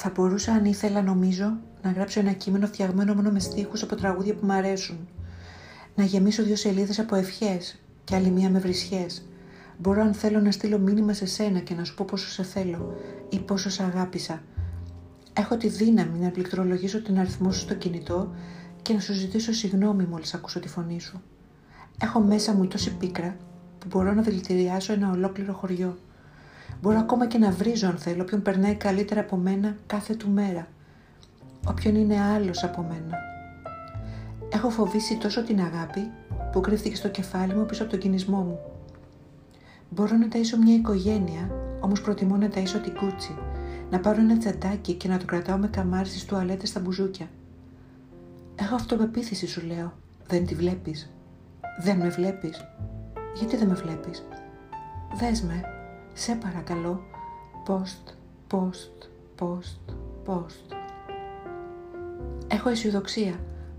Θα μπορούσα αν ήθελα νομίζω να γράψω ένα κείμενο φτιαγμένο μόνο με στίχους από τραγούδια που μου αρέσουν. Να γεμίσω δύο σελίδες από ευχές και άλλη μία με βρισιές. Μπορώ αν θέλω να στείλω μήνυμα σε σένα και να σου πω πόσο σε θέλω ή πόσο σε αγάπησα. Έχω τη δύναμη να πληκτρολογήσω την αριθμό σου στο κινητό και να σου ζητήσω συγγνώμη μόλις ακούσω τη φωνή σου. Έχω μέσα μου τόση πίκρα που μπορώ να δηλητηριάσω ένα ολόκληρο χωριό. Μπορώ ακόμα και να βρίζω αν θέλω όποιον περνάει καλύτερα από μένα κάθε του μέρα. Όποιον είναι άλλος από μένα. Έχω φοβήσει τόσο την αγάπη που κρύφτηκε στο κεφάλι μου πίσω από τον κινησμό μου. Μπορώ να ταΐσω μια οικογένεια, όμως προτιμώ να ταΐσω την κούτσι, να πάρω ένα τσαντάκι και να το κρατάω με καμάρι στις τουαλέτες στα μπουζούκια. Έχω αυτοπεποίθηση σου λέω, δεν τη βλέπεις. Δεν με βλέπεις. Γιατί δεν με βλέπεις; Δες με, σε παρακαλώ. Post, post, post, post. Έχω αισιοδοξία.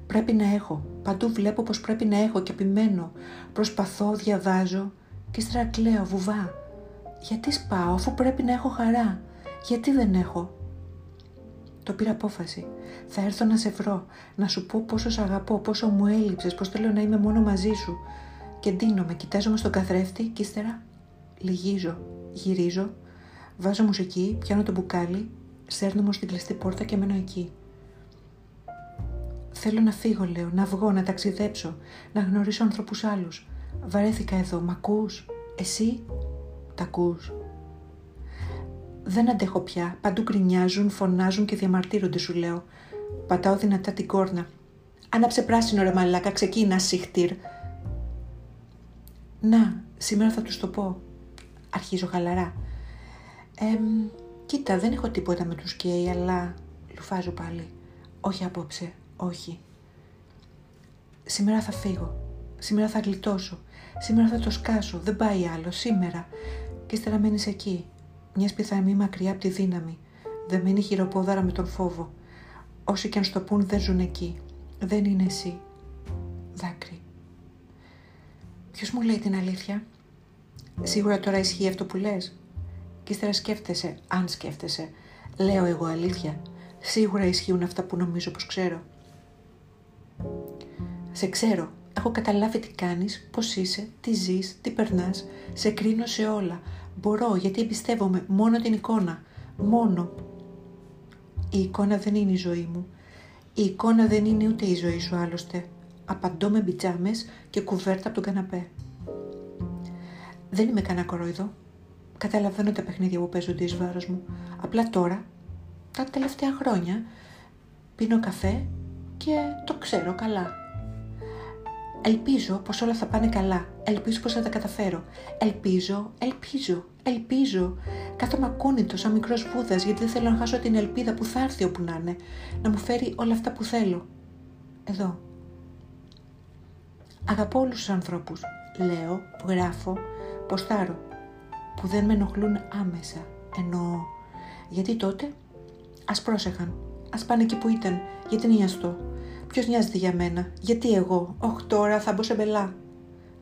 Πρέπει να έχω. Παντού βλέπω πως πρέπει να έχω και επιμένω. Προσπαθώ, διαβάζω και ύστερα κλαίω, βουβά. Γιατί σπάω αφού πρέπει να έχω χαρά. Γιατί δεν έχω; Το πήρα απόφαση. Θα έρθω να σε βρω, να σου πω πόσο σ' αγαπώ, πόσο μου έλειψες, πως θέλω να είμαι μόνο μαζί σου. Και ντύνομαι, κοιτάζομαι στον καθρέφτη και ύστερα λυγίζω, γυρίζω, βάζω μουσική, πιάνω το μπουκάλι, σέρνω στην κλειστή πόρτα και μένω εκεί. Θέλω να φύγω, λέω, να βγω, να ταξιδέψω, να γνωρίσω ανθρώπους άλλους. Βαρέθηκα εδώ, μ' ακούς, εσύ, τ' ακούς. Δεν αντέχω πια, παντού γκρινιάζουν, φωνάζουν και διαμαρτύρονται σου λέω. Πατάω δυνατά την κόρνα. Άναψε πράσινο ρε μαλάκα, ξεκίνα συχτήρ. Να, σήμερα θα τους το πω. Αρχίζω χαλαρά. Ε, κοίτα, δεν έχω τίποτα με τους καίει, αλλά λουφάζω πάλι. Όχι απόψε, όχι. Σήμερα θα φύγω. Σήμερα θα γλιτώσω. Σήμερα θα το σκάσω. Δεν πάει άλλο. Σήμερα. Και ύστερα μένεις εκεί. Μιας πιθανή μακριά από τη δύναμη. Δεν μένει χειροπόδαρα με τον φόβο. Όσοι και αν στο πούν δεν ζουν εκεί. Δεν είναι εσύ. Δάκρυ. Ποιος μου λέει την αλήθεια; Σίγουρα τώρα ισχύει αυτό που λες. Και ύστερα σκέφτεσαι, αν σκέφτεσαι. Λέω εγώ αλήθεια. Σίγουρα ισχύουν αυτά που νομίζω πως ξέρω. Σε ξέρω. Έχω καταλάβει τι κάνεις, πώς είσαι, τι ζεις, τι περνάς. Σε κρίνω σε όλα. Μπορώ γιατί εμπιστεύομαι μόνο την εικόνα. Μόνο. Η εικόνα δεν είναι η ζωή μου. Η εικόνα δεν είναι ούτε η ζωή σου άλλωστε. Απαντώ με μπιτζάμες και κουβέρτα από τον καναπέ. Δεν είμαι κανένα κορόιδο. Καταλαβαίνω τα παιχνίδια που παίζονται εις βάρος μου. Απλά τώρα, τα τελευταία χρόνια, πίνω καφέ και το ξέρω καλά. Ελπίζω πως όλα θα πάνε καλά. Ελπίζω πως θα τα καταφέρω. Ελπίζω, ελπίζω, ελπίζω. Κάθομαι ακούνητο σαν μικρός βούδας γιατί δεν θέλω να χάσω την ελπίδα που θα έρθει όπου να είναι. Να μου φέρει όλα αυτά που θέλω. Εδώ. Αγαπώ όλους τους ανθρώπους. Λέω, γράφω, ποστάρω. Που δεν με ενοχλούν άμεσα. Εννοώ. Γιατί τότε ας πρόσεχαν. Ας πάνε εκεί που ήταν. Γιατί νοιαστώ. Ποιος νοιάζεται για μένα, γιατί εγώ, όχι τώρα θα μπω σε μπελά.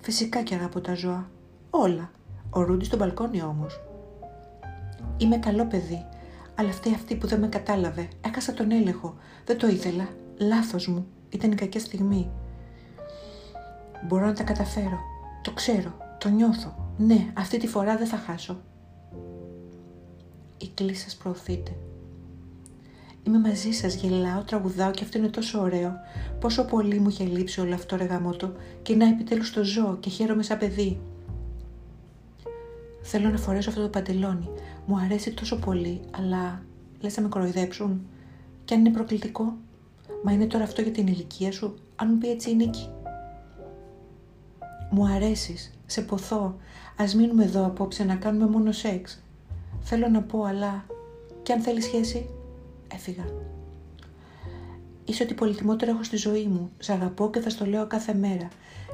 Φυσικά και αγαπώ τα ζώα. Όλα. Ο Ρούντι στο μπαλκόνι όμως. Είμαι καλό παιδί, αλλά αυτή αυτή που δεν με κατάλαβε. Έχασα τον έλεγχο. Δεν το ήθελα. Λάθος μου. Ήταν η κακή στιγμή. Μπορώ να τα καταφέρω. Το ξέρω. Το νιώθω. Ναι, αυτή τη φορά δεν θα χάσω. Η κλίση σας προωθείται. Είμαι μαζί σας, γελάω, τραγουδάω και αυτό είναι τόσο ωραίο. Πόσο πολύ μου είχε λείψει όλο αυτό ρε γαμότο και να επιτέλους το ζω και χαίρομαι σαν παιδί. Θέλω να φορέσω αυτό το παντελόνι. Μου αρέσει τόσο πολύ, αλλά λες να με κοροϊδέψουν. Και αν είναι προκλητικό, μα είναι τώρα αυτό για την ηλικία σου, αν μου πει έτσι η νίκη. Μου αρέσεις, σε ποθώ, ας μείνουμε εδώ απόψε να κάνουμε μόνο σεξ. Θέλω να πω, αλλά και αν θέλεις σχέση, έφυγα. Είσαι ότι πολυτιμότερο έχω στη ζωή μου. Σ' αγαπώ και θα στο λέω κάθε μέρα.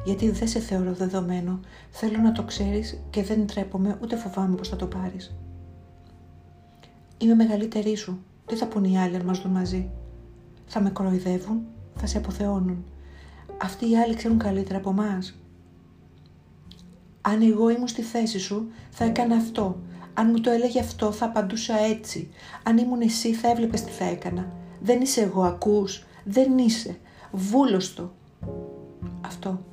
Γιατί δεν σε θεωρώ δεδομένο. Θέλω να το ξέρεις και δεν τρέπομαι ούτε φοβάμαι πως θα το πάρεις. Είμαι μεγαλύτερη σου. Τι θα πούν οι άλλοι αν μας δουν μαζί; Θα με κοροϊδεύουν, θα σε αποθεώνουν. Αυτοί οι άλλοι ξέρουν καλύτερα από εμάς. Αν εγώ ήμουν στη θέση σου, θα έκανα αυτό. Αν μου το έλεγε αυτό θα απαντούσα έτσι. Αν ήμουν εσύ θα έβλεπες τι θα έκανα. Δεν είσαι εγώ, ακούς. Δεν είσαι. Βούλωστο. Αυτό.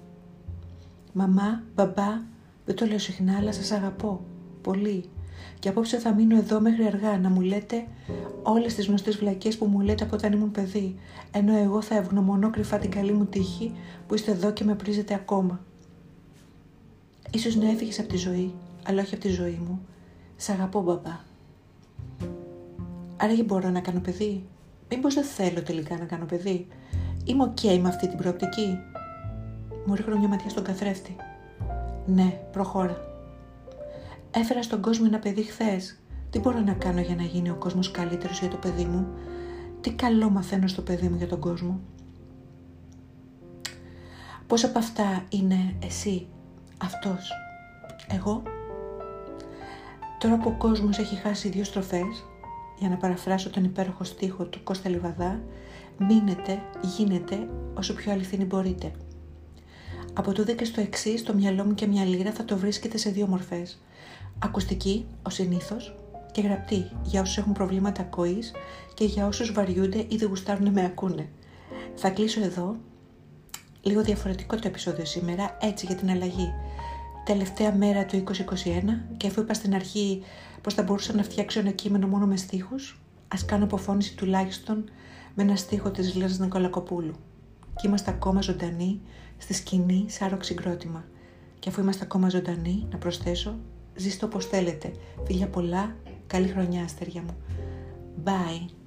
Μαμά, μπαμπά, δεν το λέω συχνά, αλλά σας αγαπώ. Πολύ. Και απόψε θα μείνω εδώ μέχρι αργά να μου λέτε όλες τις γνωστές βλακίες που μου λέτε από όταν ήμουν παιδί, ενώ εγώ θα ευγνωμονώ κρυφά την καλή μου τύχη που είστε εδώ και με πρήζετε ακόμα. Ίσως να έφυγες από τη ζωή, αλλά όχι από τη ζωή μου. Σ' αγαπώ μπαμπά. Άρα μπορώ να κάνω παιδί; Μήπως δεν θέλω τελικά να κάνω παιδί; Είμαι οκ με αυτή την προοπτική. Μου ρίχνω μια ματιά στον καθρέφτη. Ναι, προχώρα. Έφερα στον κόσμο ένα παιδί χθες. Τι μπορώ να κάνω για να γίνει ο κόσμος καλύτερος για το παιδί μου; Τι καλό μαθαίνω στο παιδί μου για τον κόσμο; Πώς από αυτά είναι εσύ, αυτός, εγώ. Τώρα που ο κόσμος έχει χάσει δύο στροφές, για να παραφράσω τον υπέροχο στίχο του Κώστα Λιβαδά, μείνετε, γίνετε όσο πιο αληθινή μπορείτε. Από το και στο εξής, το μυαλό μου και μια λίρα θα το βρίσκεται σε δύο μορφές. Ακουστική, ο συνήθως, και γραπτή για όσους έχουν προβλήματα ακοής και για όσους βαριούνται ή δεν γουστάρουν με ακούνε. Θα κλείσω εδώ. Λίγο διαφορετικό το επεισόδιο σήμερα, έτσι για την αλλαγή. Τελευταία μέρα του 2021 και αφού είπα στην αρχή πως θα μπορούσα να φτιάξω ένα κείμενο μόνο με στίχους, ας κάνω αποφώνηση τουλάχιστον με ένα στίχο της Λέρας Νικολακοπούλου. Και είμαστε ακόμα ζωντανοί στη σκηνή Σάροκ συγκρότημα. Και αφού είμαστε ακόμα ζωντανοί, να προσθέσω, ζήστε όπως θέλετε. Φιλιά πολλά, καλή χρονιά αστέρια μου. Bye.